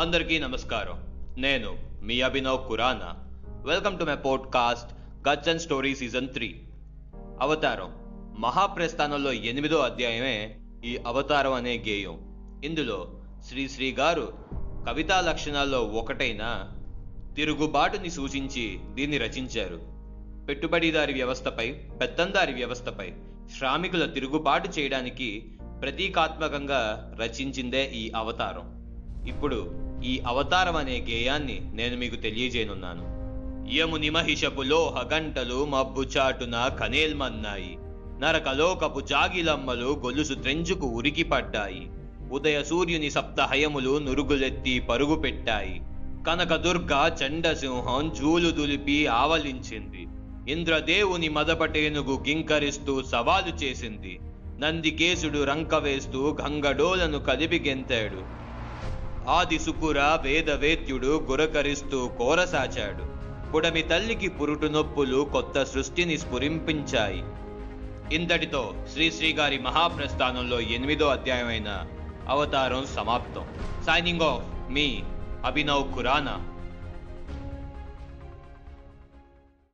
అందరికీ నమస్కారం. నేను మీ Abhinav Khurana welcome to my podcast గచ్ and story season three అవతారం. మహాప్రస్థానంలో ఎనిమిదో అధ్యాయమే ఈ అవతారం అనే గేయం. ఇందులో శ్రీశ్రీ గారు కవితా లక్షణాల్లో ఒకటైన తిరుగుబాటుని సూచించి దీన్ని రచించారు. పెట్టుబడిదారి వ్యవస్థపై పెత్తందారి వ్యవస్థపై శ్రామికుల తిరుగుబాటు చేయడానికి ప్రతీకాత్మకంగా రచించిందే ఈ అవతారం. ఇప్పుడు ఈ అవతారం అనే గేయాన్ని నేను మీకు తెలియజేయనున్నాను. యముని మహిషపు లోహ గంటలు మబ్బు చాటున కనేల్మన్నాయి నరకలోకపు జాగిలమ్మలు గొలుసు త్రెంజుకు ఉరికిపడ్డాయి. ఉదయ సూర్యుని సప్తహయములు నురుగులెత్తి పరుగు పెట్టాయి. కనకదుర్గ చండసింహం జూలు దులిపి ఆవలించింది. ఇంద్రదేవుని మదపటేనుగు గింకరిస్తూ సవాలు చేసింది. నందికేశుడు రంక వేస్తూ గంగడోలను కలిపి గెంతాడు. ఆదిశుకుర వేదవేద్యుడు గురకరిస్తూ కోరసాచాడు. పుడమి తల్లికి పురుటు నొప్పులు కొత్త సృష్టిని స్ఫురింపించాయి. ఇంతటితో శ్రీశ్రీ గారి మహాప్రస్థానంలో ఎనిమిదో అధ్యాయమైన అవతారం సమాప్తం. సైనింగ్ ఆఫ్ మీ అభినవ్ ఖురానా